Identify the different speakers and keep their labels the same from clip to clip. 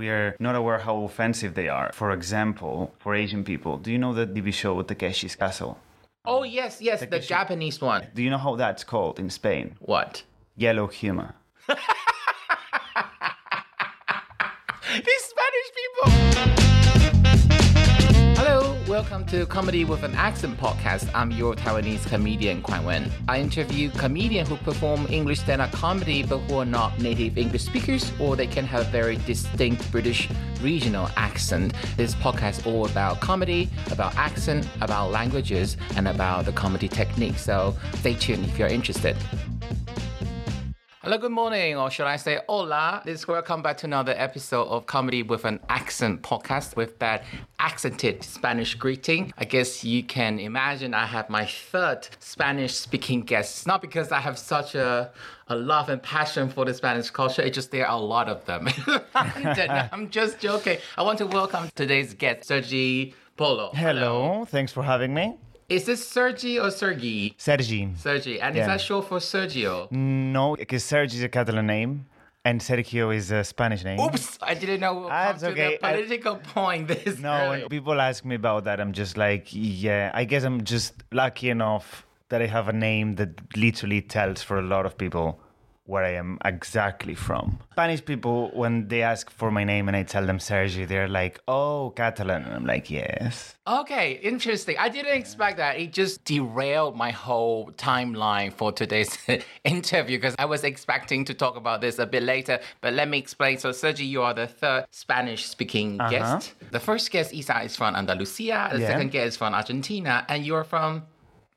Speaker 1: we are not aware how offensive they are. For example, for Asian people, do you know the TV show with Takeshi's Castle?
Speaker 2: Oh yes, yes, the Japanese one.
Speaker 1: Do you know how that's called in Spain?
Speaker 2: What?
Speaker 1: Yellow humor.
Speaker 2: welcome to Comedy with an Accent podcast. I'm your Taiwanese comedian Kuan-wen. I interview comedians who perform English stand-up comedy but who are not native English speakers or they can have very distinct British regional accent. This podcast is all about comedy, about accent, about languages, and about the comedy technique. So stay tuned if you're interested. Hello, good morning, or should I say hola? This is welcome back to another episode of Comedy with an Accent podcast with that accented Spanish greeting. I guess you can imagine I have my third Spanish speaking guest. It's not because I have such a, a love and passion for the Spanish culture, it's just there are a lot of them. I'm just joking. I want to welcome today's guest, Sergi Polo.
Speaker 1: Hello, thanks for having me.
Speaker 2: Is this Sergi or Sergi?
Speaker 1: Sergi.
Speaker 2: Sergi. And
Speaker 1: Yeah.
Speaker 2: is that short for Sergio?
Speaker 1: No, because Sergi is a Catalan name and Sergio is a Spanish name.
Speaker 2: Oops, I didn't know we'll come to
Speaker 1: okay.
Speaker 2: the
Speaker 1: I-
Speaker 2: political point this
Speaker 1: No,
Speaker 2: early.
Speaker 1: when people ask me about that, I'm just like, yeah, I guess I'm just lucky enough that I have a name that literally tells for a lot of people where I am exactly from. Spanish people, when they ask for my name and I tell them Sergi, they're like, oh, Catalan. And I'm like, yes.
Speaker 2: Okay, interesting. I didn't expect that. It just derailed my whole timeline for today's interview because I was expecting to talk about this a bit later. But let me explain. So, Sergi, you are the third Spanish speaking uh-huh. guest. The first guest, Isa, is from Andalusia. The
Speaker 1: Yeah.
Speaker 2: second guest is from Argentina. And you're from,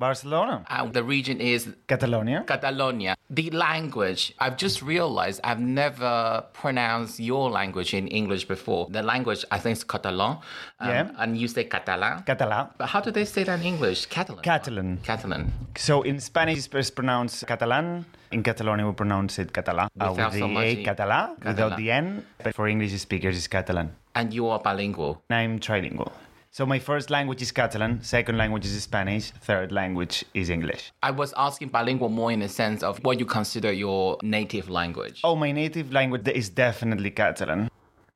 Speaker 1: Barcelona.
Speaker 2: uh, the region is
Speaker 1: Catalonia.
Speaker 2: Catalonia. The language, I've just realized I've never pronounced your language in English before. The language, I think, is Catalan. Um,
Speaker 1: Yeah.
Speaker 2: And you say Catalan.
Speaker 1: Catalan.
Speaker 2: But how do they say that in English? Catalan.
Speaker 1: Catalan.
Speaker 2: Catalan.
Speaker 1: So in Spanish, it's pronounced Catalan. In Catalonia, we pronounce it Català. Uh,
Speaker 2: Without
Speaker 1: with
Speaker 2: so
Speaker 1: the A. Català,
Speaker 2: Català.
Speaker 1: without the N. But for English speakers, it's Catalan.
Speaker 2: And you are bilingual.
Speaker 1: I'm trilingual. So my first language is Catalan, second language is Spanish, third language is English.
Speaker 2: I was asking bilingual more in the sense of what you consider your native language.
Speaker 1: Oh, my native language is definitely Catalan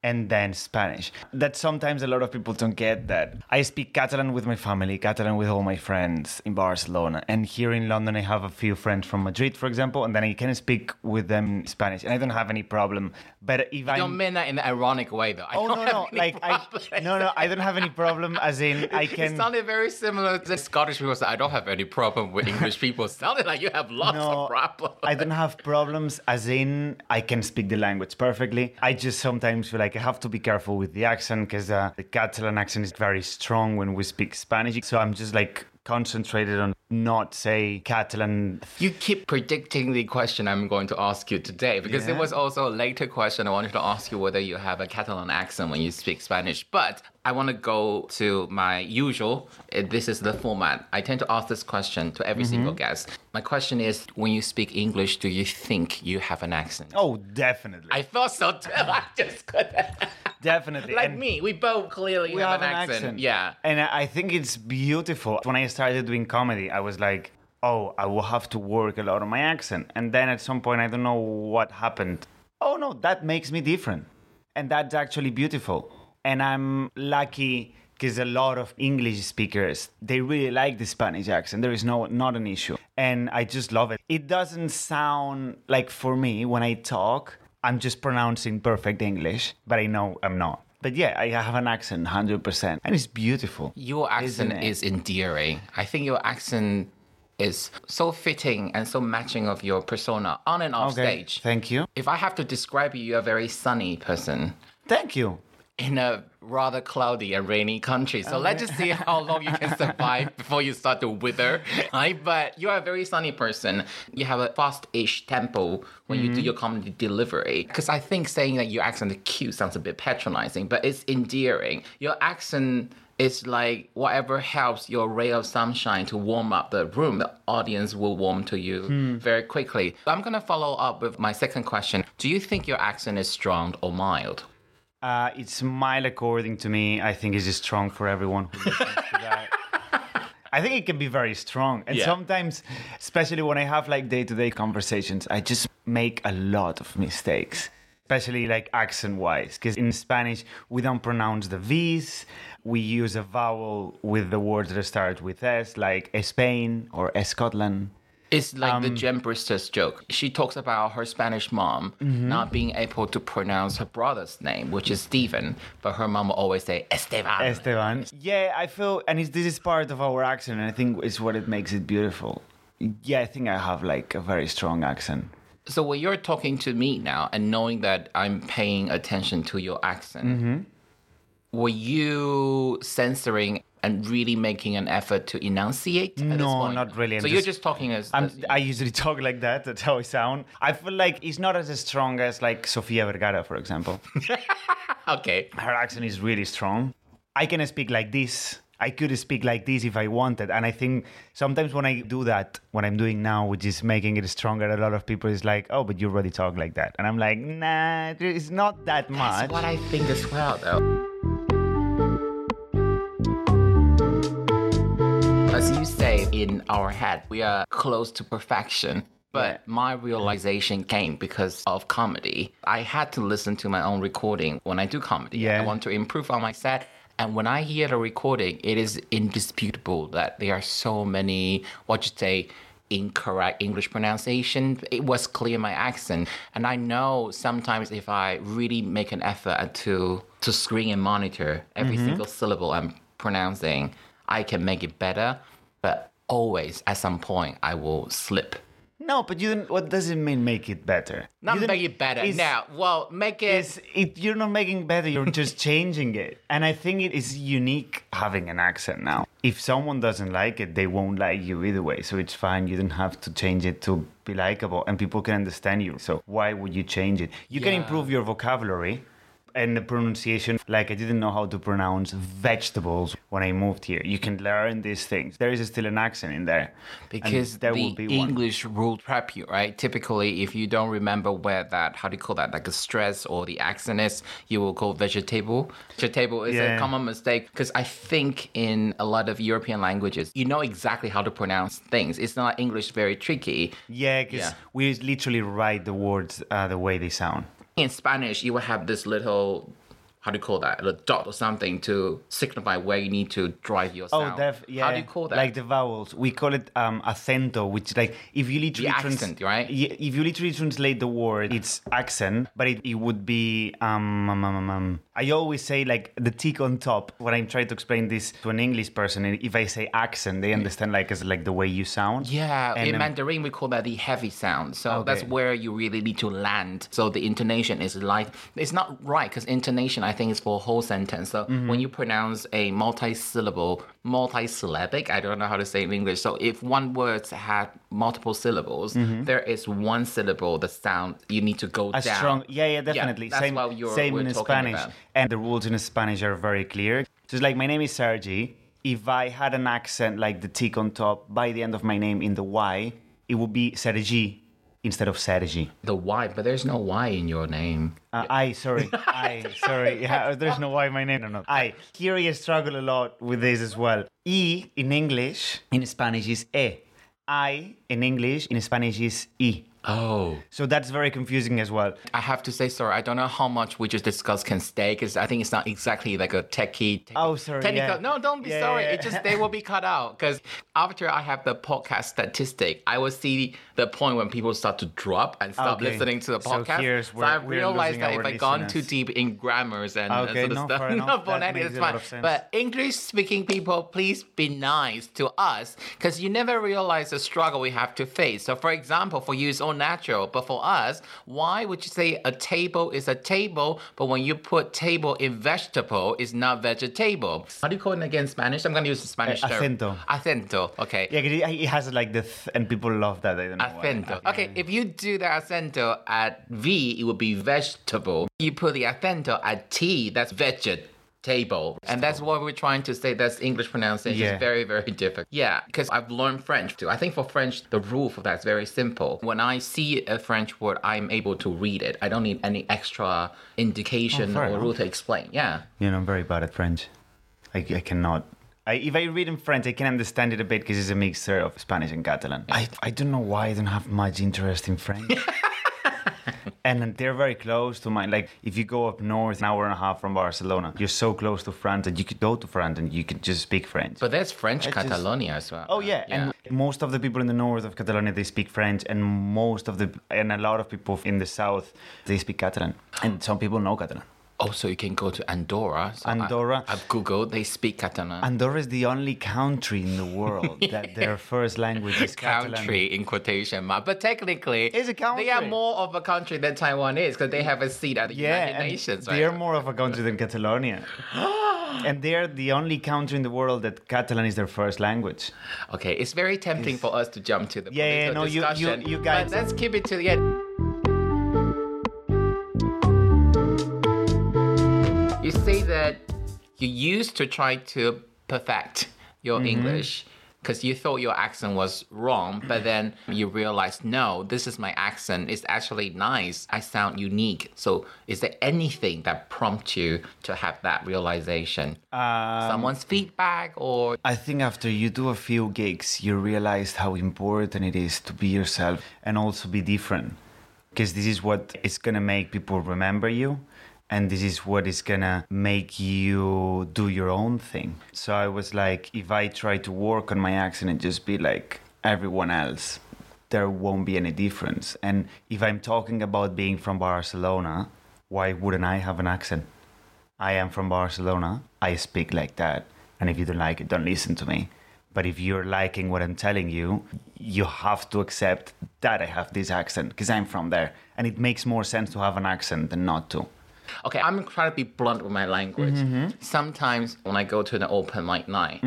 Speaker 1: and then Spanish. That sometimes a lot of people don't get that. I speak Catalan with my family, Catalan with all my friends in Barcelona. And here in London, I have a few friends from Madrid, for example, and then I can speak with them in Spanish. And I don't have any problem. But if I
Speaker 2: don't mean that in an ironic way, though. I
Speaker 1: Oh
Speaker 2: don't
Speaker 1: no
Speaker 2: have
Speaker 1: no
Speaker 2: any
Speaker 1: like I no no I don't have any problem as in I can.
Speaker 2: It sounded very similar to the Scottish people. Say, I don't have any problem with English people. It sounded like you have lots
Speaker 1: no
Speaker 2: of problems.
Speaker 1: I don't have problems as in I can speak the language perfectly. I just sometimes feel like have to be careful with the accent because uh, the Catalan accent is very strong when we speak Spanish. So I'm just like concentrated on not say Catalan.
Speaker 2: You keep predicting the question I'm going to ask you today because
Speaker 1: Yeah.
Speaker 2: it was also a later question. I wanted to ask you whether you have a Catalan accent when you speak Spanish. But I want to go to my usual. uh, This is the format. I tend to ask this question to every single guest. My question is when you speak English, do you think you have an accent?
Speaker 1: Oh, definitely,
Speaker 2: I thought so too. I just couldn't.
Speaker 1: Definitely.
Speaker 2: like
Speaker 1: And-
Speaker 2: me, we both clearly
Speaker 1: we
Speaker 2: have, an, accent. Yeah.
Speaker 1: And I I think it's beautiful. When I started doing comedy, I was like, oh, I will have to work a lot on my accent. And then at some point, I don't know what happened. Oh, no, that makes me different. And that's actually beautiful. And I'm lucky because a lot of English speakers, they really like the Spanish accent. There is no, not an issue. And I just love it. It doesn't sound like for me when I talk, I'm just pronouncing perfect English, but I know I'm not. But yeah, I have an accent 100%. And it's beautiful.
Speaker 2: Your accent is endearing. I think your accent is so fitting and so matching of your persona on and off stage.
Speaker 1: Thank you.
Speaker 2: If I have to describe you, you're a very sunny person
Speaker 1: Thank you.
Speaker 2: in a rather cloudy and rainy country. So let's just see how long you can survive before you start to wither. Right? But you are a very sunny person. You have a fast-ish tempo when you do mm-hmm. your comedy delivery. Because I think saying that your accent is cute sounds a bit patronizing, but it's endearing. Your accent is like whatever helps your ray of sunshine to warm up the room, the audience will warm to you hmm. very quickly. I'm gonna follow up with my second question. Do you think your accent is strong or mild?
Speaker 1: Uh, it's mild according to me. I think it's just strong for everyone who to that. I think it can be very strong. And
Speaker 2: Yeah.
Speaker 1: sometimes, especially when I have like day to day conversations, I just make a lot of mistakes. especially like accent wise, because in Spanish we don't pronounce the V's. We use a vowel with the words that start with S, like Spain or Scotland.
Speaker 2: It's like
Speaker 1: Um,
Speaker 2: the Jen Brister's joke. She talks about her Spanish mom
Speaker 1: Mm-hmm.
Speaker 2: not being able to pronounce her brother's name, which is Stephen, but her mom will always say Esteban.
Speaker 1: Esteban. Yeah, I feel, and it's, this is part of our accent, and I think it's what it makes it beautiful. Yeah, I think I have like a very strong accent.
Speaker 2: so when you're talking to me now and knowing that I'm paying attention to your accent,
Speaker 1: Mm-hmm.
Speaker 2: were you censoring and really making an effort to enunciate?
Speaker 1: No, not really. I'm
Speaker 2: So you're
Speaker 1: just-
Speaker 2: just talking as,
Speaker 1: I'm,
Speaker 2: as-
Speaker 1: I usually talk like that. That's how I sound. I feel like it's not as strong as like Sofia Vergara, for example.
Speaker 2: okay.
Speaker 1: Her accent is really strong. I can speak like this. I could speak like this if I wanted. And I think sometimes when I do that, what I'm doing now, which is making it stronger, a lot of people is like, oh, but you already talk like that. And I'm like, nah, it's not that much.
Speaker 2: That's what I think as well, though. In our head, we are close to perfection. But my realization came because of comedy. I had to listen to my own recording when I do comedy.
Speaker 1: Yeah.
Speaker 2: I want to improve on my set. And when I hear the recording, it is indisputable that there are so many, what you say, incorrect English pronunciation. It was clear my accent. And I know sometimes if I really make an effort to to screen and monitor every mm-hmm. single syllable I'm pronouncing, I can make it better. But always at some point I will slip.
Speaker 1: No, but you what does it mean make it better?
Speaker 2: Not make it better. Now, well, make it
Speaker 1: it, you're not making better, you're just changing it. And I think it is unique having an accent now. If someone doesn't like it, they won't like you either way. So it's fine. You don't have to change it to be likable and people can understand you. So why would you change it? You can improve your vocabulary and the pronunciation. Like I didn't know how to pronounce vegetables when I moved here. You can learn these things. There is still an accent in there.
Speaker 2: because
Speaker 1: there
Speaker 2: the
Speaker 1: will be one.
Speaker 2: English rule prep you, right? Typically, if you don't remember where that, how do you call that, like a stress or the accent is, you will call vegetable. Vegetable is
Speaker 1: Yeah.
Speaker 2: a common mistake because I think in a lot of European languages, you know exactly how to pronounce things. It's not English very tricky.
Speaker 1: Yeah, because
Speaker 2: Yeah.
Speaker 1: we literally write the words uh, the way they sound.
Speaker 2: In Spanish, you will have this little. How do you call that? A dot or something to signify where you need to drive your
Speaker 1: Oh,
Speaker 2: sound.
Speaker 1: def- yeah.
Speaker 2: How do you call that?
Speaker 1: Like the vowels. We call it um, acento, which like if you literally
Speaker 2: The accent, right?
Speaker 1: If you literally translate the word, it's accent, but it, it would be um, um, um, um, I always say like the tick on top when I'm trying to explain this to an English person. If I say accent, they understand like as like the way you sound.
Speaker 2: Yeah,
Speaker 1: And,
Speaker 2: in
Speaker 1: um,
Speaker 2: Mandarin we call that the heavy sound. So that's where you really need to land. So the intonation is like it's not right because intonation I think is for a whole sentence. So
Speaker 1: Mm-hmm.
Speaker 2: when you pronounce a multi-syllable, multi-syllabic, I don't know how to say it in English. So if one word had multiple syllables, there is one syllable the sound you need to go
Speaker 1: Mm-hmm. a
Speaker 2: down.
Speaker 1: strong yeah yeah definitely
Speaker 2: that's
Speaker 1: same
Speaker 2: what you're,
Speaker 1: same in spanish
Speaker 2: about.
Speaker 1: And the rules in spanish are very clear. So it's like my name is sergi. If i had an accent like the tick on top by the end of my name in the y it would be sergi instead of sergi.
Speaker 2: The Y, but there's no Y in your name.
Speaker 1: uh, i sorry i sorry. Yeah there's no y in my name. No no. I here i struggle a lot with this as well. E in english in spanish is e. I in english in spanish is e
Speaker 2: Oh.
Speaker 1: so that's very confusing as well
Speaker 2: I have to say sorry. I don't know how much we just discussed can stay because I think it's not exactly like a techie. techie
Speaker 1: Oh, sorry,
Speaker 2: Technical.
Speaker 1: yeah.
Speaker 2: No, don't be
Speaker 1: Yeah,
Speaker 2: sorry.
Speaker 1: yeah,
Speaker 2: It just they will be cut out because after I have the podcast statistic, I will see the point when people start to drop and stop
Speaker 1: Okay.
Speaker 2: listening to the
Speaker 1: So
Speaker 2: podcast.
Speaker 1: here's
Speaker 2: So I realized that if I gone too deep in grammars and,
Speaker 1: Okay,
Speaker 2: sort of
Speaker 1: no,
Speaker 2: stuff, no,
Speaker 1: That
Speaker 2: phonetic is fine. But English speaking people, please be nice to us because you never realize the struggle we have to face. So, for example, for you, it's all natural, but for us, why would you say a table is a table, but when you put table in vegetable, it's not vegetable? How do you call it again in Spanish? I'm going to use the Spanish
Speaker 1: Uh,
Speaker 2: term.
Speaker 1: acento.
Speaker 2: Acento, okay.
Speaker 1: Yeah, it, has like the th- and people love that. I don't know why.
Speaker 2: Acento. Okay, if you do the acento at V, it would be vegetable. You put the acento at T, that's vegetable. And that's what we're trying to say. That's English pronunciation.
Speaker 1: Yeah.
Speaker 2: It's very, very difficult. Yeah, because I've learned French too. I think for French, the rule for that is very simple. When I see a French word, I'm able to read it. I don't need any extra indication
Speaker 1: Oh,
Speaker 2: or rule to explain. Yeah.
Speaker 1: You know, I'm very bad at French. I, I cannot. I, if I read in French, I can understand it a bit because it's a mixture of Spanish and Catalan. I, I don't know why I don't have much interest in French. and they're very close to mine. Like if you go up north, an hour and a half from Barcelona, you're so close to France that you could go to France and you could just speak French.
Speaker 2: But there's French
Speaker 1: just-
Speaker 2: Catalonia as well.
Speaker 1: Oh yeah, and most of the people in the north of Catalonia they speak French, and most of the and a lot of people in the south they speak Catalan, and some people know Catalan.
Speaker 2: Oh, also, you can go to Andorra. So
Speaker 1: Andorra.
Speaker 2: I've googled. They speak Catalan.
Speaker 1: Andorra is the only country in the world that their first language is Catalan.
Speaker 2: country in quotation mark, but technically,
Speaker 1: It's a country.
Speaker 2: They are more of a country than Taiwan is because they have a seat at the
Speaker 1: Yeah,
Speaker 2: United Nations. Right?
Speaker 1: they're more of a country than Catalonia. and they're the only country in the world that Catalan is their first language.
Speaker 2: Okay, it's very tempting for us to jump to the
Speaker 1: Yeah, yeah, no, you- you- you
Speaker 2: but
Speaker 1: guys-
Speaker 2: let's keep it to the end. You used to try to perfect your
Speaker 1: Mm-hmm.
Speaker 2: English because you thought your accent was wrong, but then you realized, no, this is my accent. It's actually nice. I sound unique. So, is there anything that prompts you to have that realization?
Speaker 1: Um,
Speaker 2: Someone's feedback or
Speaker 1: I think after you do a few gigs, you realize how important it is to be yourself and also be different. Because this is what is going to make people remember you. And this is what is to make you do your own thing. So I was like, if I try to work on my accent and just be like everyone else, there won't be any difference. And if I'm talking about being from Barcelona, why wouldn't I have an accent? I am from Barcelona. I speak like that. And if you don't like it, don't listen to me. But if you're liking what I'm telling you, you have to accept that I have this accent because I'm from there. And it makes more sense to have an accent than not to.
Speaker 2: Okay, I'm trying to be blunt with my language.
Speaker 1: Mm-hmm.
Speaker 2: Sometimes when I go to an open mic night,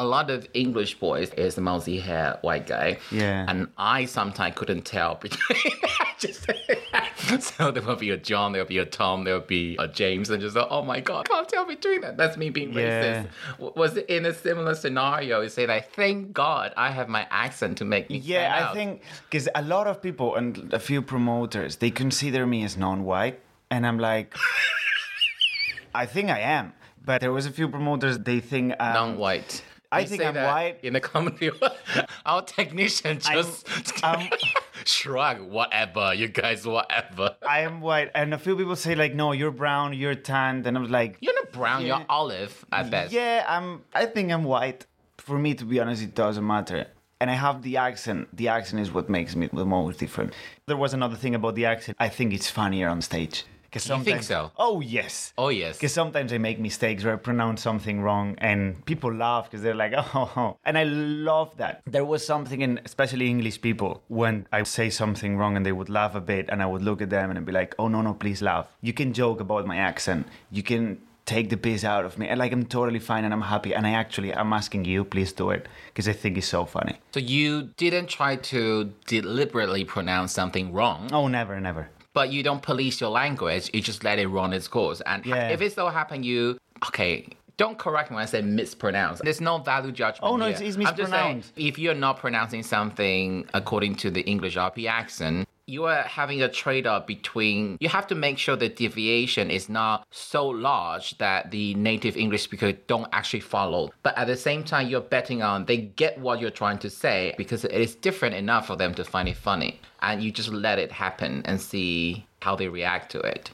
Speaker 2: a lot of English boys is the mousy hair white guy.
Speaker 1: Yeah.
Speaker 2: And I sometimes couldn't tell between just so there will be a John, there will be a Tom, there will be a James, and just like, oh my god, can't tell between that. That's me being
Speaker 1: Yeah.
Speaker 2: racist. Was it in a similar scenario? You say that thank God I have my accent to make me
Speaker 1: Yeah, I
Speaker 2: out.
Speaker 1: think because a lot of people and a few promoters, they consider me as non white. And I'm like, I think I am. But there was a few promoters, they think. Um,
Speaker 2: non-white.
Speaker 1: I think I'm white.
Speaker 2: In the comedy, our technician just
Speaker 1: um,
Speaker 2: shrug. Whatever, you guys, whatever.
Speaker 1: I am white. And a few people say, like, no, you're brown, you're tanned. And I'm like,
Speaker 2: You're not brown. You're olive at best.
Speaker 1: Yeah, I'm. I think I'm white. For me, to be honest, it doesn't matter. And I have the accent. The accent is what makes me the most different. There was another thing about the accent. I think it's funnier on stage. Cause
Speaker 2: You think so?
Speaker 1: Oh yes.
Speaker 2: Oh yes.
Speaker 1: Because sometimes I make mistakes where I pronounce something wrong, and people laugh because they're like, oh, "Oh,", oh." and I love that. There was something in, especially English people, when I say something wrong and they would laugh a bit, and I would look at them and I'd be like, "Oh no, no, please laugh. You can joke about my accent. You can take the piss out of me. And like I'm totally fine and I'm happy. And I actually, I'm asking you, please do it because I think it's so funny.
Speaker 2: So you didn't try to deliberately pronounce something wrong,
Speaker 1: Oh, never, never.
Speaker 2: But you don't police your language. You just let it run its course. And
Speaker 1: Yeah.
Speaker 2: if it so happen you, okay, don't correct me when I say mispronounce. There's no value judgment.
Speaker 1: Oh, no,
Speaker 2: here.
Speaker 1: it's- it's
Speaker 2: I'm just saying,
Speaker 1: mispronounced.
Speaker 2: if you're not pronouncing something according to the English RP accent, you are having a trade-off between you have to make sure the deviation is not so large that the native English speaker don't actually follow. But at the same time, you're betting on they get what you're trying to say because it is different enough for them to find it funny. And you just let it happen and see how they react to it.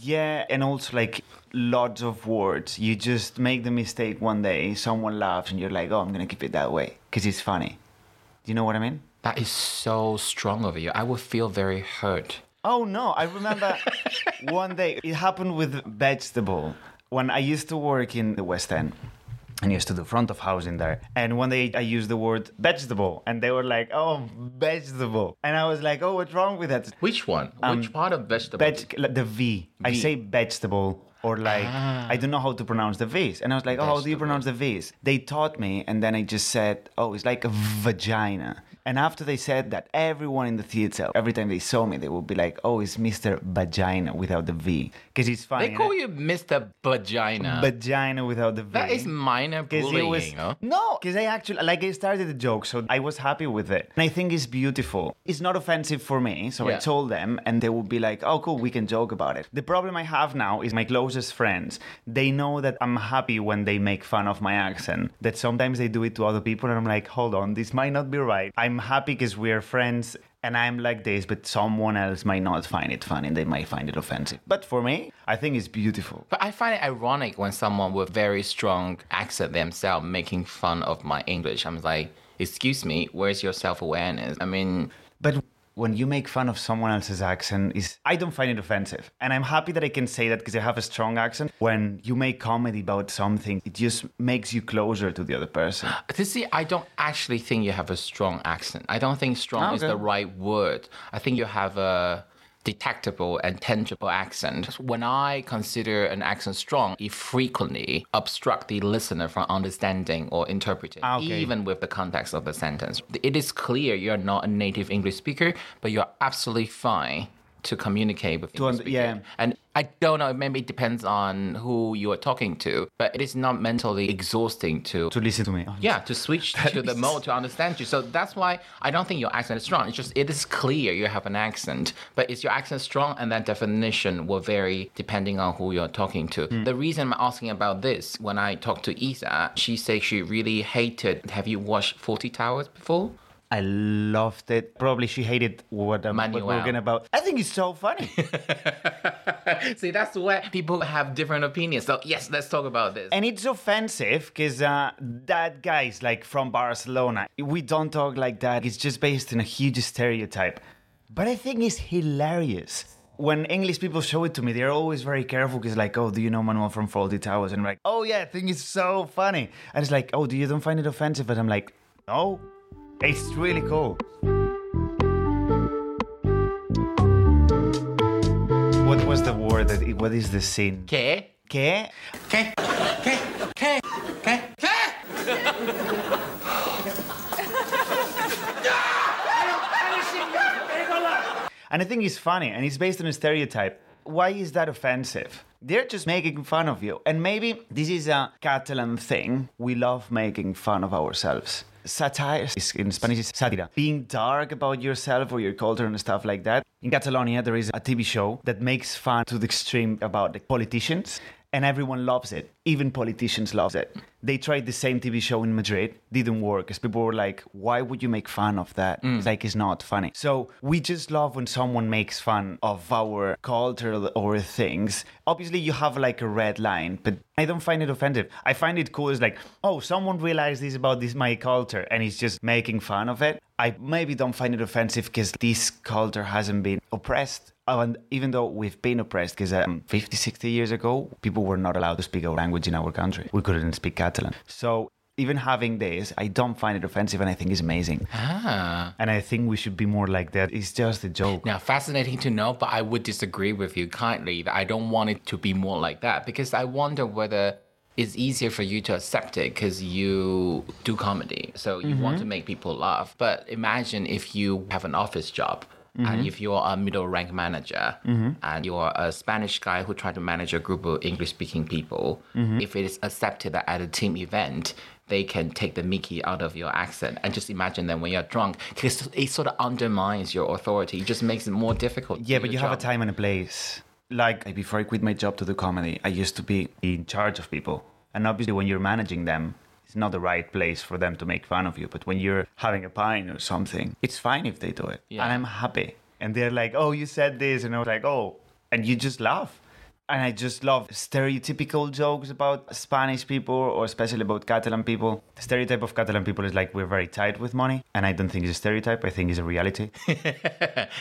Speaker 1: Yeah, and also like lots of words. You just make the mistake one day, someone laughs, and you're like, oh, I'm going to keep it that way because it's funny. Do you know what I mean?
Speaker 2: That is so strong of you. I would feel very hurt.
Speaker 1: Oh no, I remember one day it happened with vegetable when I used to work in the West End. And I used to do front of house in there. And one day I used the word vegetable, and they were like, "Oh, vegetable," and I was like, "Oh, what's wrong with that?"
Speaker 2: Which one? Which um, part of vegetable?
Speaker 1: Veg, the V. I
Speaker 2: V.
Speaker 1: say vegetable or like ah. I don't know how to pronounce the V's. And I was like, oh, how do you pronounce the V's? They taught me, and then I just said, oh, it's like a vagina. And after they said that, everyone in the theater, every time they saw me, they would be like, oh, it's Mr. Vagina without the V. Because it's funny.
Speaker 2: they call you Mr. Vagina.
Speaker 1: Vagina without the V.
Speaker 2: that is minor bullying,
Speaker 1: was
Speaker 2: know?
Speaker 1: no, because I actually like I started the joke, so I was happy with it, and I think it's beautiful. It's not offensive for me, so I told them, and they would be like, "Oh, cool, we can joke about it." The problem I have now is my closest friends. They know that I'm happy when they make fun of my accent. That sometimes they do it to other people, and I'm like, "Hold on, this might not be right." I'm happy because we are friends. and I'm like this, but someone else might not find it funny. They might find it offensive. But for me, I think it's beautiful.
Speaker 2: But I find it ironic when someone with very strong accent themselves making fun of my English. I'm like, excuse me, where's your self awareness? I mean,
Speaker 1: But when you make fun of someone else's accent, is I don't find it offensive, and I'm happy that I can say that because I have a strong accent. When you make comedy about something, it just makes you closer to the other person.
Speaker 2: to see, I don't actually think you have a strong accent. I don't think strong is the right word. I think you have a detectable and tangible accent. When I consider an accent strong, it frequently obstruct the listener from understanding or interpreting,
Speaker 1: Ah, okay.
Speaker 2: even with the context of the sentence. It is clear you're not a native English speaker, but you're absolutely fine to communicate with
Speaker 1: und-
Speaker 2: speaker.
Speaker 1: yeah.
Speaker 2: And I don't know, maybe it depends on who you are talking to, but it is not mentally exhausting to
Speaker 1: To listen to me.
Speaker 2: yeah, to switch to the mode to understand you. So that's why I don't think your accent is strong. It's just it is clear you have an accent, but is your accent strong? And that definition will vary depending on who you're talking to. Hmm. The reason I'm asking about this, when I talked to Isa, she said she really hated. Have you watched Fawlty Towers before?
Speaker 1: I loved it. Probably she hated what, um, what we're going about. I think it's so funny.
Speaker 2: See, that's where people have different opinions. So yes, let's talk about this.
Speaker 1: and it's offensive because uh, that guy's like from Barcelona. We don't talk like that. It's just based on a huge stereotype. But I think it's hilarious. When English people show it to me, they're always very careful because, like, oh, do you know Manuel from Fawlty Towers? And I'm like, oh, yeah, I think it's so funny. And it's like, oh, do you don't find it offensive? But I'm like, no, it's really cool. What was the word that? What is the scene?
Speaker 2: Okay.
Speaker 1: ¿Qué?
Speaker 2: Okay. Okay. Okay. Okay. Okay.
Speaker 1: And I think it's funny and it's based on a stereotype. Why is that offensive? They're just making fun of you. And maybe this is a Catalan thing. We love making fun of ourselves. Satire in Spanish is satira. Being dark about yourself or your culture and stuff like that. In Catalonia, there is a TV show that makes fun to the extreme about the politicians. And everyone loves it. Even politicians love it. They tried the same TV show in Madrid, didn't work because people were like, "Why would you make fun of that? Mm. It's like it's not funny." So we just love when someone makes fun of our culture or things. Obviously, you have like a red line, but I don't find it offensive. I find it cool. It's like, oh, someone realized this about this my culture, and he's just making fun of it. I maybe don't find it offensive because this culture hasn't been oppressed. Oh, and even though we've been oppressed, because um, 50, 60 years ago, people were not allowed to speak our language in our country. We couldn't speak Catalan. So even having this, I don't find it offensive, and I think it's amazing.
Speaker 2: Ah.
Speaker 1: And I think we should be more like that. It's just a joke.
Speaker 2: Now, fascinating to know, but I would disagree with you kindly that I don't want it to be more like that because I wonder whether it's easier for you to accept it because you do comedy. So you want to make people laugh. But imagine if you have an office job. And mm-hmm. if you're a middle rank manager mm-hmm. and you're a Spanish guy who try to manage a group of English speaking people, mm-hmm. if it is accepted that at a team event, they can take the Mickey out of your accent and just imagine that when you're drunk, because it sort of undermines your authority. It just makes it more difficult.
Speaker 1: Yeah, but you
Speaker 2: your
Speaker 1: have a time and a place. Like before I quit my job to do comedy, I used to be in charge of people. And obviously, when you're managing them, it's not the right place for them to make fun of you. But when you're having a pint or something, it's fine if they do it.
Speaker 2: Yeah.
Speaker 1: And I'm happy. And they're like, oh, you said this. And I was like, oh. And you just laugh. And I just love stereotypical jokes about Spanish people or especially about Catalan people. The stereotype of Catalan people is like we're very tight with money. And I don't think it's a stereotype, I think it's a reality.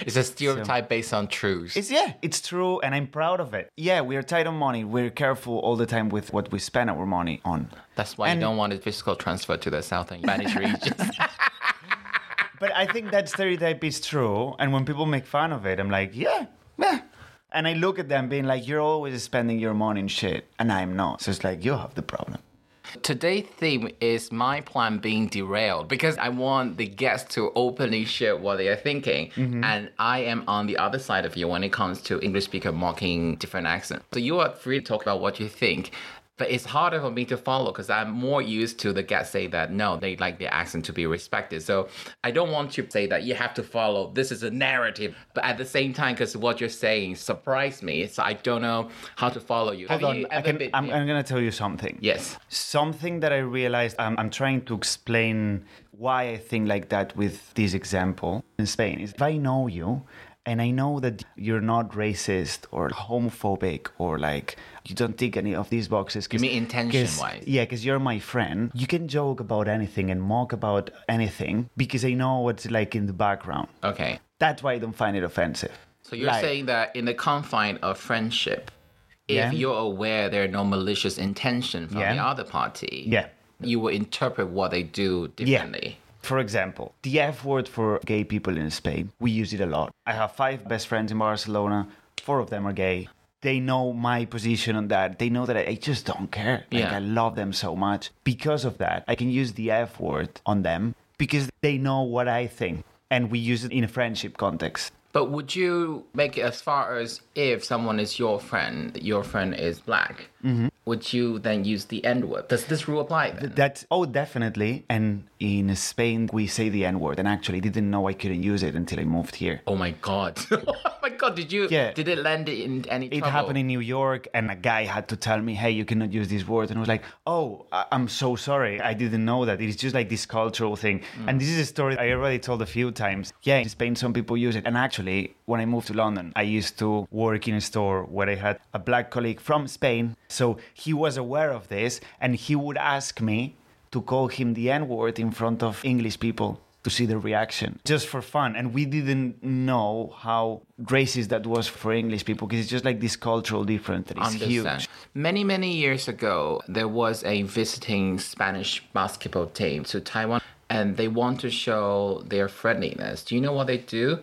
Speaker 2: It's a stereotype based on truths.
Speaker 1: It's yeah, it's true, and I'm proud of it. Yeah, we are tight on money. We're careful all the time with what we spend our money on.
Speaker 2: That's why
Speaker 1: And-
Speaker 2: you don't want a physical transfer to the southern Spanish regions.
Speaker 1: But I think that stereotype is true, and when people make fun of it, I'm like, yeah, yeah. And I look at them being like, you're always spending your money in shit, and I'm not. So it's like you have the problem.
Speaker 2: Today's theme is my plan being derailed because I want the guests to openly share what they are thinking. Mm-hmm. And I am on the other side of you when it comes to English speaker mocking different accents. So you are free to talk about what you think. But it's harder for me to follow because I'm more used to the guests say that no, they like the accent to be respected. So I don't want to say that you have to follow. This is a narrative. But at the same time, because what you're saying surprised me, so I don't know how to follow you.
Speaker 1: Hold
Speaker 2: Have
Speaker 1: on,
Speaker 2: you
Speaker 1: I can,
Speaker 2: been,
Speaker 1: I'm, I'm gonna tell you something.
Speaker 2: yes.
Speaker 1: Something that I realized, I'm, I'm trying to explain why I think like that with this example in Spain is if I know you and I know that you're not racist or homophobic or like you don't tick any of these boxes.
Speaker 2: You mean intention-wise?
Speaker 1: Yeah, because you're my friend. You can joke about anything and mock about anything because I know what's like in the background.
Speaker 2: Okay.
Speaker 1: That's why I don't find it offensive.
Speaker 2: So you're
Speaker 1: Like-
Speaker 2: saying that in the confine of friendship, if
Speaker 1: Yeah.
Speaker 2: you're aware there are no malicious intention from
Speaker 1: Yeah.
Speaker 2: the other party,
Speaker 1: Yeah.
Speaker 2: you will interpret what they do differently.
Speaker 1: For example, the F word for gay people in Spain, we use it a lot. I have five best friends in Barcelona, four of them are gay. They know my position on that. They know that I just don't care. Like,
Speaker 2: Yeah.
Speaker 1: I love them so much. Because of that, I can use the F word on them because they know what I think. And we use it in a friendship context.
Speaker 2: But would you make it as far as if someone is your friend, your friend is black,
Speaker 1: Mm-hmm.
Speaker 2: would you then use the N word? Does this rule apply then?
Speaker 1: That's, oh, definitely. And in Spain, we say the N word. And actually, didn't know I couldn't use it until I moved here.
Speaker 2: Oh my god! oh my god! Did you?
Speaker 1: Yeah.
Speaker 2: Did it land in any
Speaker 1: It
Speaker 2: trouble?
Speaker 1: happened in New York, and a guy had to tell me, "Hey, you cannot use this word." And I was like, "Oh, I- I'm so sorry. I didn't know that. It's just like this cultural thing." And this is a story I already told a few times. Yeah, in Spain, some people use it. And actually, when I moved to London, I used to work in a store where I had a black colleague from Spain, so he was aware of this, and he would ask me to call him the N word in front of English people to see the reaction just for fun and we didn't know how racist that was for english people because it's just like this cultural difference that is
Speaker 2: Understand.
Speaker 1: huge
Speaker 2: Many, many years ago, there was a visiting Spanish basketball team to Taiwan, and they want to show their friendliness. Do you know what they do?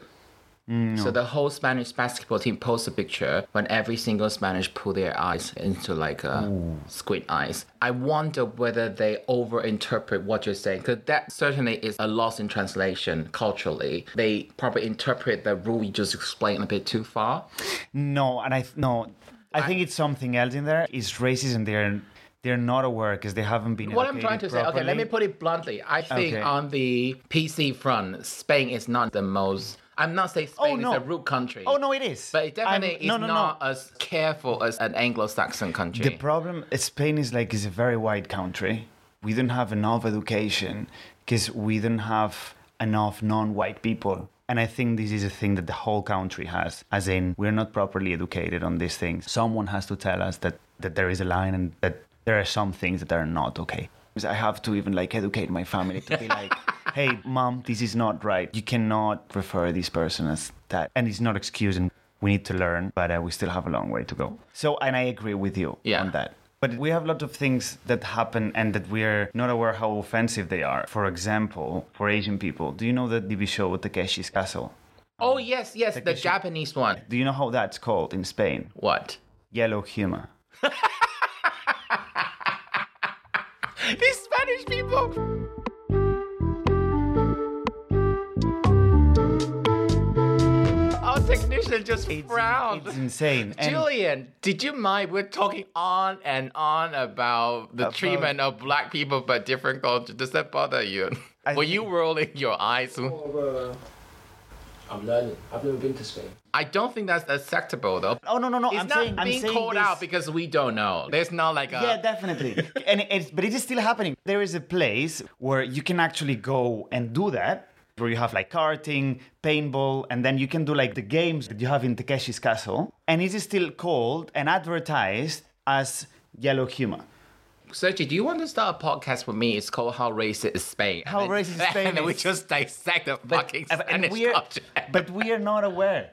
Speaker 2: Mm, so the whole Spanish basketball team posts a picture when every single Spanish pull their eyes into like uh, a squint eyes. I wonder whether they overinterpret what you're saying because that certainly is a loss in translation culturally. They probably interpret the rule you just explained a bit too far.
Speaker 1: no and i no i think it's something else in there it's racism they're they're not aware because they haven't been
Speaker 2: What I'm trying to
Speaker 1: educated
Speaker 2: say, okay, let me put it bluntly. I think
Speaker 1: Okay.
Speaker 2: on the PC front, Spain is not the most. I'm not saying oh, Spain
Speaker 1: no.
Speaker 2: is a root country.
Speaker 1: oh no it is
Speaker 2: But it definitely
Speaker 1: I'm-
Speaker 2: is
Speaker 1: no, no, no.
Speaker 2: not as careful as an Anglo-Saxon country.
Speaker 1: The problem Spain is like is a very wide country. We don't have enough education because we don't have enough non-white people. And I think this is a thing that the whole country has, as in we're not properly educated on these things. Someone has to tell us that that there is a line and that there are some things that are not okay. Because I have to even like educate my family to be like, hey, mom, this is not right. You cannot refer this person as that, and it's not excusing. We need to learn, but uh, we still have a long way to go. So, and I agree with you
Speaker 2: Yeah.
Speaker 1: on that. But we have a lot of things that happen and that we're not aware how offensive they are. For example, for Asian people, do you know the TV show Takeshi's Castle?
Speaker 2: oh yes, yes, the Japanese one.
Speaker 1: Do you know how that's called in Spain?
Speaker 2: What?
Speaker 1: Yellow humor.
Speaker 2: These Spanish people. Our just
Speaker 1: It's,
Speaker 2: frowned.
Speaker 1: it's insane. And
Speaker 2: Julian, did you mind? We're talking on and on about the
Speaker 1: About-
Speaker 2: treatment of black people but different culture. Does that bother you?
Speaker 1: I
Speaker 2: Were you rolling your eyes?
Speaker 3: Or, uh, I'm learning. I've never been to Spain.
Speaker 2: I don't think that's acceptable though.
Speaker 1: oh no no no!
Speaker 2: It's
Speaker 1: I'm
Speaker 2: not
Speaker 1: saying I'm
Speaker 2: being
Speaker 1: saying
Speaker 2: called
Speaker 1: this-
Speaker 2: out because we don't know. There's not like a
Speaker 1: yeah, definitely. and it's but it is still happening. There is a place where you can actually go and do that, where you have like karting, paintball, and then you can do like the games that you have in Takeshi's Castle, and it is still called and advertised as yellow humor.
Speaker 2: Sergio, do you want to start a podcast with me? It's called How Racist is Spain.
Speaker 1: How
Speaker 2: And then-
Speaker 1: Racist Spain
Speaker 2: And we just dissect the fucking
Speaker 1: and
Speaker 2: Spanish
Speaker 1: we are,
Speaker 2: culture.
Speaker 1: but we are not aware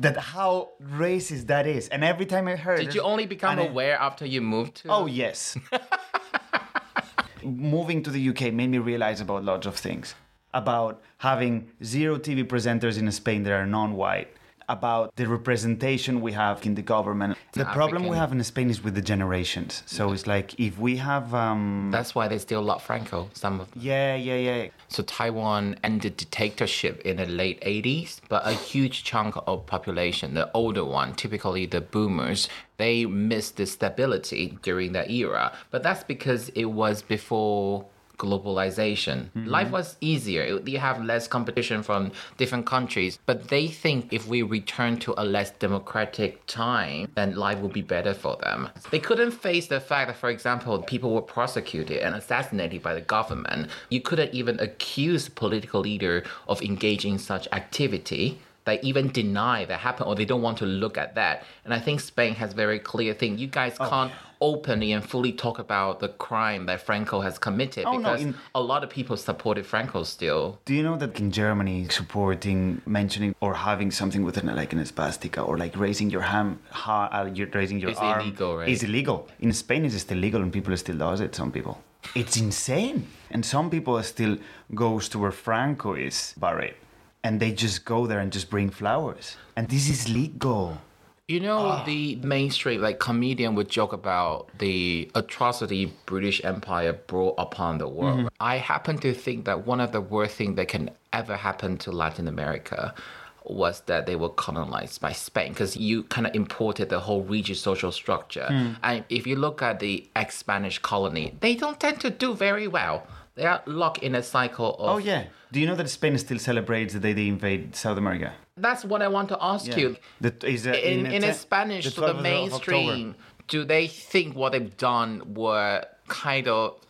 Speaker 1: that how racist that is. And every time I heard,
Speaker 2: Did you only become aware after you moved to?
Speaker 1: Oh yes. Moving to the UK made me realize about lots of things. About having zero TV presenters in Spain that are non-white. about the representation we have in the government. The problem we have in Spain is with the generations. So it's like if we have, um,
Speaker 2: That's why they still love Franco. Some of them.
Speaker 1: yeah, yeah, yeah.
Speaker 2: So Taiwan ended dictatorship in the late 80s, but a huge chunk of population, the older one, typically the boomers, they missed the stability during that era. But that's because it was before globalization. Mm-hmm. Life was easier. You have less competition from different countries, but they think if we return to a less democratic time, then life will be better for them. They couldn't face the fact that, for example, people were prosecuted and assassinated by the government. You couldn't even accuse political leader of engaging in such activity. They even deny that happened or they don't want to look at that. And I think Spain has very clear thing. You guys
Speaker 1: oh.
Speaker 2: can't Oh. Can't openly and fully talk about the crime that Franco has committed
Speaker 1: Oh, no,
Speaker 2: because
Speaker 1: in-
Speaker 2: a lot of people supported Franco still.
Speaker 1: Do you know that in Germany, supporting, mentioning, or having something with an, like an swastika, or like raising your hand, ha, uh, you're raising your
Speaker 2: It's
Speaker 1: arm,
Speaker 2: illegal, right?
Speaker 1: Is illegal. In Spain, it's still legal, and people still does it. Some people, it's insane, and some people still goes to where Franco is buried, and they just go there and just bring flowers, and this is legal.
Speaker 2: You know,
Speaker 1: Ah.
Speaker 2: the mainstream like comedian would joke about the atrocity British Empire brought upon the world.
Speaker 1: Mm-hmm.
Speaker 2: I happen to think that one of the worst things that can ever happen to Latin America was that they were colonized by Spain because you kind of imported the whole region social structure.
Speaker 1: Hmm.
Speaker 2: And if you look at the ex-Spanish colony, they don't tend to do very well. They are locked in a cycle of
Speaker 1: Oh yeah. Do you know that Spain still celebrates the day they invade South America?
Speaker 2: That's what I want to ask you.
Speaker 1: The, is uh,
Speaker 2: in, in, a Spanish,
Speaker 1: the
Speaker 2: so the
Speaker 1: 12th of October.
Speaker 2: mainstream, do they think what they've done were kind of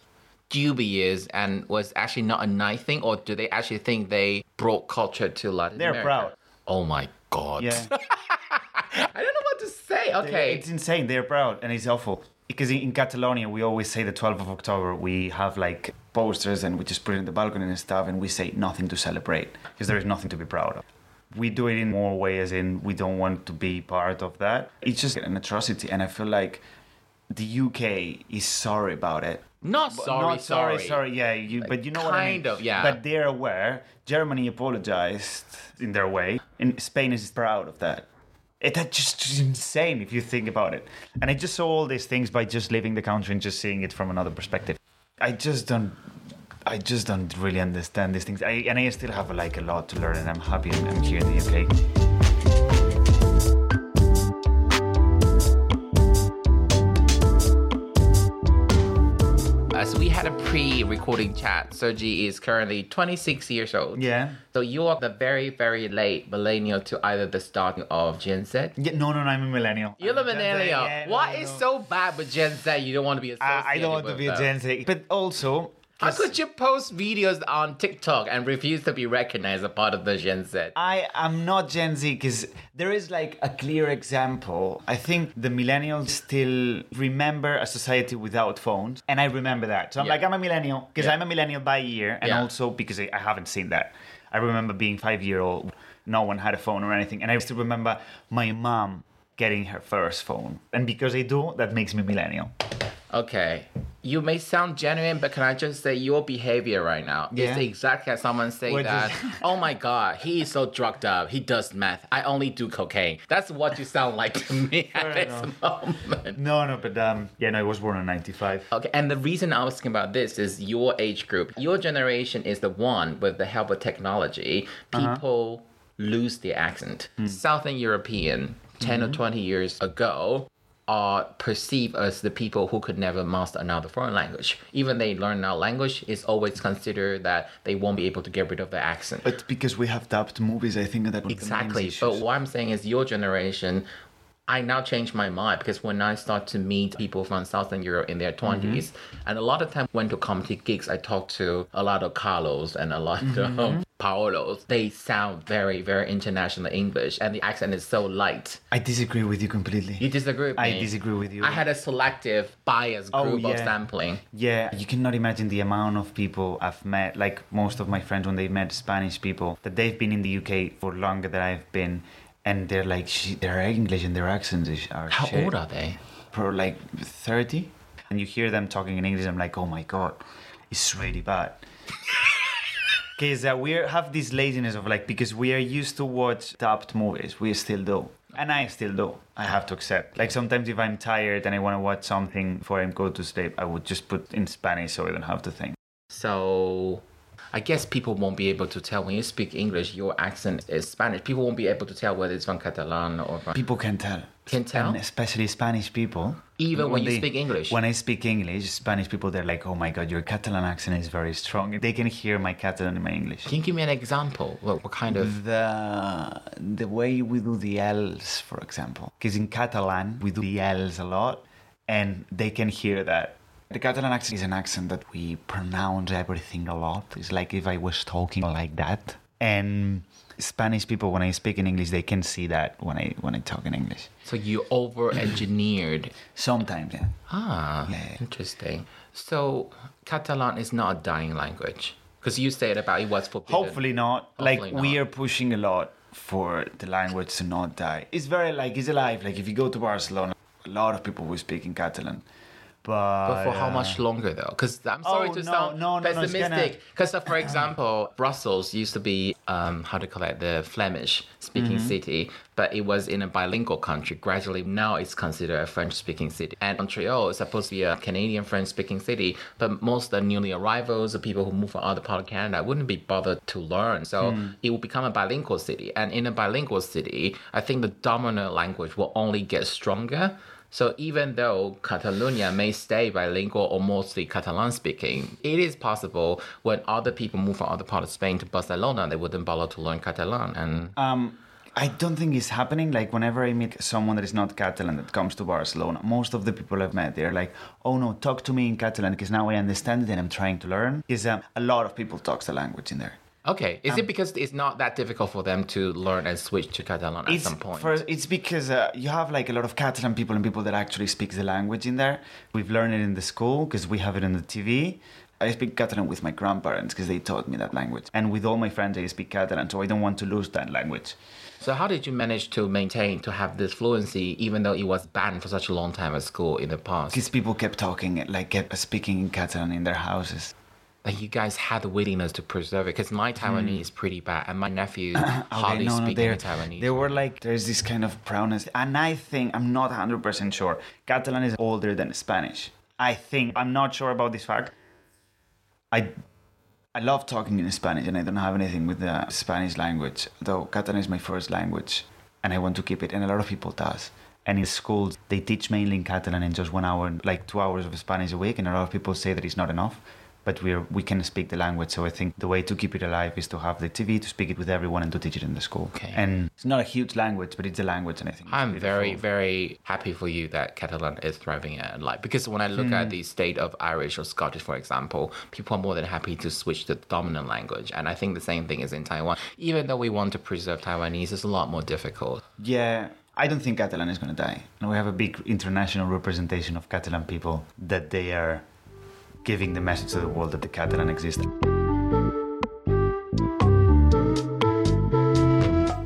Speaker 2: dubious and was actually not a nice thing, or do they actually think they brought culture to Latin
Speaker 1: They're
Speaker 2: America?
Speaker 1: proud.
Speaker 2: Oh my god!
Speaker 1: Yeah.
Speaker 2: I don't know what to say. Okay,
Speaker 1: It's insane. They're proud, and it's awful. Because in, Catalonia, we always say the 12th of October, we have like posters and we just put it in the balcony and stuff, and we say nothing to celebrate because there is nothing to be proud of. We do it in more ways, in we don't want to be part of that. It's just an atrocity, and I feel like the UK is sorry about it.
Speaker 2: not sorry,
Speaker 1: Not sorry,
Speaker 2: sorry,
Speaker 1: sorry. Yeah, you, but you know what I mean.
Speaker 2: kind of, yeah.
Speaker 1: But they're aware. Germany apologized in their way, and Spain is proud of that. It, that's just insane if you think about it. And I just saw all these things by just leaving the country and just seeing it from another perspective. I just don't. I just don't really understand these things. I, and I still have like a lot to learn, and I'm happy I'm here in the UK.
Speaker 2: As we had a pre-recording chat, Sergi is currently 26 years old.
Speaker 1: Yeah.
Speaker 2: So you are the very, very late millennial to either the start of Gen Z
Speaker 1: Yeah, no, no, no, I'm a millennial.
Speaker 2: You're the
Speaker 1: a
Speaker 2: millennial.
Speaker 1: yeah,
Speaker 2: What
Speaker 1: no,
Speaker 2: is
Speaker 1: no.
Speaker 2: so bad with Gen Z? You don't want to be associated
Speaker 1: I, I don't want to be a? Gen Z, but also.
Speaker 2: How could you post videos on TikTok and refuse to be recognized as a part of the Gen Z?
Speaker 1: I am not Gen Z because there is like a clear example. I think the millennials still remember a society without phones, and I remember that. So I'm
Speaker 2: Yeah.
Speaker 1: like, I'm a millennial because
Speaker 2: Yeah.
Speaker 1: I'm a millennial by year, and
Speaker 2: Yeah.
Speaker 1: also because I I haven't seen that. I remember being five year old, no one had a phone or anything, and I still remember my mom getting her first phone, and because I do, that makes me millennial.
Speaker 2: Okay. You may sound genuine, but can I just say your behavior right now
Speaker 1: Yeah.
Speaker 2: is exactly as someone saying
Speaker 1: What
Speaker 2: that, oh my God, he is so drugged up. He does meth. I only do cocaine. That's what you sound like to me at this moment.
Speaker 1: No, no, but um, yeah, no, I was born in '95.
Speaker 2: Okay, and the reason I'm asking about this is your age group. Your generation is the one with the help of technology.
Speaker 1: Uh-huh.
Speaker 2: People lose their accent.
Speaker 1: Hmm.
Speaker 2: Southern European, 10
Speaker 1: Mm-hmm.
Speaker 2: or 20 years ago, are perceived as the people who could never master another foreign language. Even they learn another language, it's always considered that they won't be able to get rid of the accent.
Speaker 1: But because we have dubbed movies, I think that was the main
Speaker 2: Exactly. But what I'm saying is your generation, I now change my mind because when I start to meet people from Southern Europe in their 20s,
Speaker 1: Mm-hmm.
Speaker 2: and a lot of time went to comedy gigs, I talked to a lot of Carlos and a lot
Speaker 1: Mm-hmm.
Speaker 2: of Paolos. They sound very, very international English and the accent is so light.
Speaker 1: I disagree with you completely.
Speaker 2: You disagree with
Speaker 1: I
Speaker 2: me?
Speaker 1: disagree with you.
Speaker 2: I had a selective bias
Speaker 1: Oh,
Speaker 2: group of sampling.
Speaker 1: Yeah, you cannot imagine the amount of people I've met, like most of my friends when they met Spanish people, that they've been in the UK for longer than I've been, and they're like, "Shit, their English and their accents are
Speaker 2: How
Speaker 1: shit.
Speaker 2: old are they?
Speaker 1: For like 30? And you hear them talking in English, I'm like, oh my god, it's really bad. Because uh, we have this laziness of like because we are used to watch dubbed movies, we still do, and I still do. I have to accept. Like sometimes if I'm tired and I want to watch something before I go to sleep, I would just put in Spanish so I don't have to think.
Speaker 2: So I guess people won't be able to tell when you speak English, your accent is Spanish. People won't be able to tell whether it's from Catalan or from.
Speaker 1: People can tell.
Speaker 2: Can tell?
Speaker 1: And especially Spanish people.
Speaker 2: Even when you speak English?
Speaker 1: When I speak English, Spanish people, they're like, oh my God, your Catalan accent is very strong. They can hear my Catalan in my English.
Speaker 2: Can you give me an example? What, what kind of.
Speaker 1: The, the way we do the L's, for example. Because in Catalan, we do the L's a lot, and they can hear that. The Catalan accent is an accent that we pronounce everything a lot. It's like if I was talking like that. And Spanish people, when I speak in English, they can see that when I when I talk in English.
Speaker 2: So you over engineered.
Speaker 1: Sometimes, yeah.
Speaker 2: ah,
Speaker 1: Yeah.
Speaker 2: interesting. So Catalan is not a dying language. Because you said about it was forbidden.
Speaker 1: Hopefully not.
Speaker 2: Hopefully
Speaker 1: like we are pushing a lot for the language to not die. It's very like it's alive. Like if you go to Barcelona, a lot of people will speak in Catalan. But,
Speaker 2: But for how
Speaker 1: uh,
Speaker 2: much longer though? Because I'm sorry
Speaker 1: Oh,
Speaker 2: to
Speaker 1: no,
Speaker 2: sound
Speaker 1: no, no, no, it's gonna-
Speaker 2: pessimistic. Because for example, Brussels used to be um, how to call it the Flemish speaking
Speaker 1: Mm-hmm.
Speaker 2: city, but it was in a bilingual country. Gradually, now it's considered a French speaking city. And Montreal is supposed to be a Canadian French speaking city, but most of the newly arrivals, the people who move from other part of Canada, wouldn't be bothered to learn. So
Speaker 1: Hmm.
Speaker 2: it will become a bilingual city. And in a bilingual city, I think the dominant language will only get stronger. So even though Catalonia may stay bilingual or mostly Catalan speaking, it is possible when other people move from other parts of Spain to Barcelona, they wouldn't bother to learn Catalan. And
Speaker 1: Um, I don't think it's happening. Like whenever I meet someone that is not Catalan that comes to Barcelona, most of the people I've met, they're like, "Oh no, talk to me in Catalan because now I understand it and I'm trying to learn." Is um, a lot of people talks the language in there.
Speaker 2: Okay, is
Speaker 1: Um,
Speaker 2: it because it's not that difficult for them to learn and switch to Catalan at some point?
Speaker 1: For, it's because uh, you have like a lot of Catalan people and people that actually speak the language in there. We've learned it in the school because we have it on the TV. I speak Catalan with my grandparents because they taught me that language, and with all my friends I speak Catalan, so I don't want to lose that language.
Speaker 2: So how did you manage to maintain to have this fluency even though it was banned for such a long time at school in the past?
Speaker 1: Because people kept talking, like kept speaking in Catalan in their houses.
Speaker 2: Like you guys had the willingness to preserve it because my Taiwanese is pretty bad and my nephew hardly
Speaker 1: Hmm. no, no,
Speaker 2: speaks any Taiwanese.
Speaker 1: They were like, there's this kind of proudness. And I think, I'm not 100% sure, Catalan is older than Spanish. I think, I'm not sure about this fact. I, I love talking in Spanish and I don't have anything with the Spanish language, though Catalan is my first language and I want to keep it, and a lot of people does. And in schools, they teach mainly in Catalan in just one hour, like two hours of Spanish a week, and a lot of people say that it's not enough. But we're, we can speak the language, so I think the way to keep it alive is to have the TV, to speak it with everyone, and to teach it in the school.
Speaker 2: Okay.
Speaker 1: And it's not a huge language, but it's a language, and I think
Speaker 2: I'm very,
Speaker 1: beautiful.
Speaker 2: very happy for you that Catalan is thriving and like because when I look
Speaker 1: Hmm.
Speaker 2: at the state of Irish or Scottish, for example, people are more than happy to switch to the dominant language, and I think the same thing is in Taiwan. Even though we want to preserve Taiwanese, it's a lot more difficult.
Speaker 1: Yeah, I don't think Catalan is going to die. And we have a big international representation of Catalan people that they are giving the message to the world that the Catalan exists.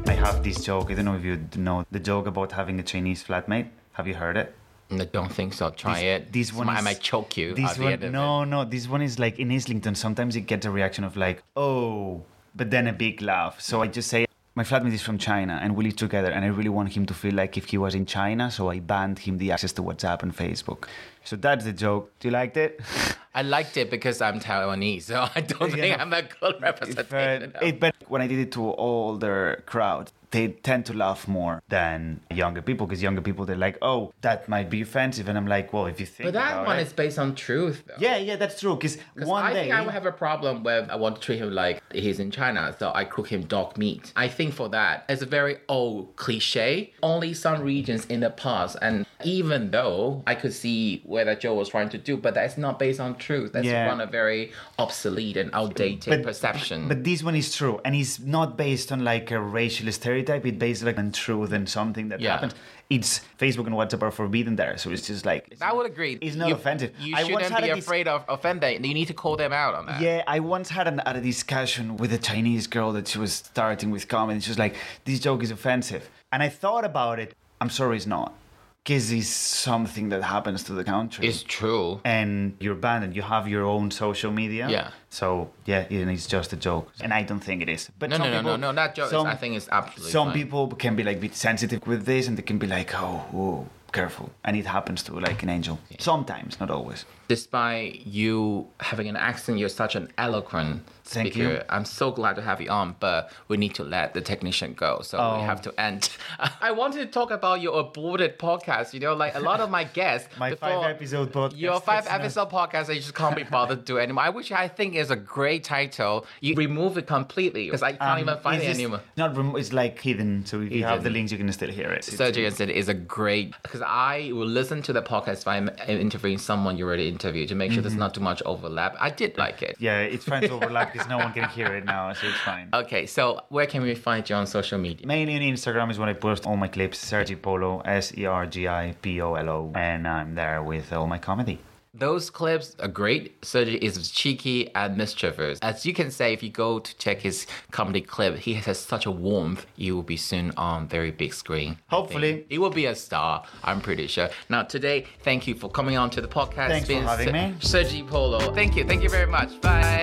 Speaker 1: I have this joke. I don't know if you know the joke about having a Chinese flatmate. Have you heard it?
Speaker 2: I don't think so. Try
Speaker 1: This-
Speaker 2: it.
Speaker 1: This one
Speaker 2: I might choke you.
Speaker 1: This one, no,
Speaker 2: it.
Speaker 1: no. This one is like in Islington. Sometimes it gets a reaction of like, oh, but then a big laugh. So I just say, my flatmate is from China and we live together, and I really want him to feel like if he was in China. So I banned him the access to WhatsApp and Facebook. So that's the joke. Do you like it?
Speaker 2: I liked it because I'm Taiwanese, so I don't
Speaker 1: Yeah.
Speaker 2: think I'm a good
Speaker 1: But,
Speaker 2: uh, representation.
Speaker 1: it, but when I did it to older crowd, they tend to laugh more than younger people because younger people they're like, oh, that might be offensive, and I'm like, well, if you think
Speaker 2: but that one
Speaker 1: it,
Speaker 2: is based on truth, though.
Speaker 1: yeah, yeah, that's true. Because one
Speaker 2: I
Speaker 1: day,
Speaker 2: think I would have a problem where I want to treat him like he's in China, so I cook him dog meat. I think for that, it's a very old cliche. Only some regions in the past, and even though I could see where that Joe was trying to do, but that's not based on truth. That's
Speaker 1: Yeah.
Speaker 2: one a very obsolete and outdated perception.
Speaker 1: But this one is true, and it's not based on like a racial stereotype. It's based like on truth and something that
Speaker 2: Yeah.
Speaker 1: happened. It's Facebook and WhatsApp are forbidden there, so it's just like
Speaker 2: I would agree.
Speaker 1: It's not
Speaker 2: You-
Speaker 1: offensive.
Speaker 2: You
Speaker 1: I
Speaker 2: shouldn't be
Speaker 1: a dis-
Speaker 2: afraid of offending. You need to call them out on that.
Speaker 1: Yeah, I once had an, had a discussion with a Chinese girl that she was starting with comedy. She was like, "This joke is offensive," and I thought about it. I'm sorry, it's not. Because it's something that happens to the country.
Speaker 2: It's true.
Speaker 1: and you're banned and you have your own social media.
Speaker 2: Yeah.
Speaker 1: So yeah, and it's just a joke, and I don't think it is. But
Speaker 2: No,
Speaker 1: some
Speaker 2: no, no,
Speaker 1: people,
Speaker 2: no, no, not jokes.
Speaker 1: some-
Speaker 2: I think it's absolutely
Speaker 1: some
Speaker 2: fine.
Speaker 1: people can be like a bit sensitive with this, and they can be like, oh, whoa, careful, and it happens to like an Angel. Sometimes, not always.
Speaker 2: Despite you having an accent, you're such an eloquent
Speaker 1: Thank
Speaker 2: speaker.
Speaker 1: you.
Speaker 2: I'm so glad to have you on, but we need to let the technician go, so we
Speaker 1: Oh.
Speaker 2: have to end. I wanted to talk about your aborted podcast. You know, like a lot of my guests,
Speaker 1: My five-episode podcast,
Speaker 2: Your five
Speaker 1: that's not-
Speaker 2: episode podcast, I just can't be bothered to do anymore. I which I think is a great title. You remove it completely because I can't
Speaker 1: Um,
Speaker 2: even find it anymore.
Speaker 1: Not rem- it's like hidden, so if you have the links, you can still hear it.
Speaker 2: Sergio said is a great because I will listen to the podcast if I'm interviewing someone you already interviewed to make sure
Speaker 1: Mm-hmm.
Speaker 2: there's not too much overlap. I did like it.
Speaker 1: yeah, it's fine to overlap because no one can hear it now, so it's fine.
Speaker 2: Okay, so where can we find you on social media?
Speaker 1: Mainly on Instagram is when I post all my clips, Sergi Polo, S E R G I P O L O, and I'm there with all my comedy.
Speaker 2: Those clips are great. Sergio is cheeky and mischievous. As you can say, if you go to check his comedy clip, he has such a warmth. You will be soon on very big screen.
Speaker 1: Hopefully.
Speaker 2: he will be a star. I'm pretty sure. Now today, thank you for coming on to the podcast.
Speaker 1: Thanks for having
Speaker 2: Ser-
Speaker 1: me.
Speaker 2: Sergi Polo. Thank you. Thank you very much. Bye.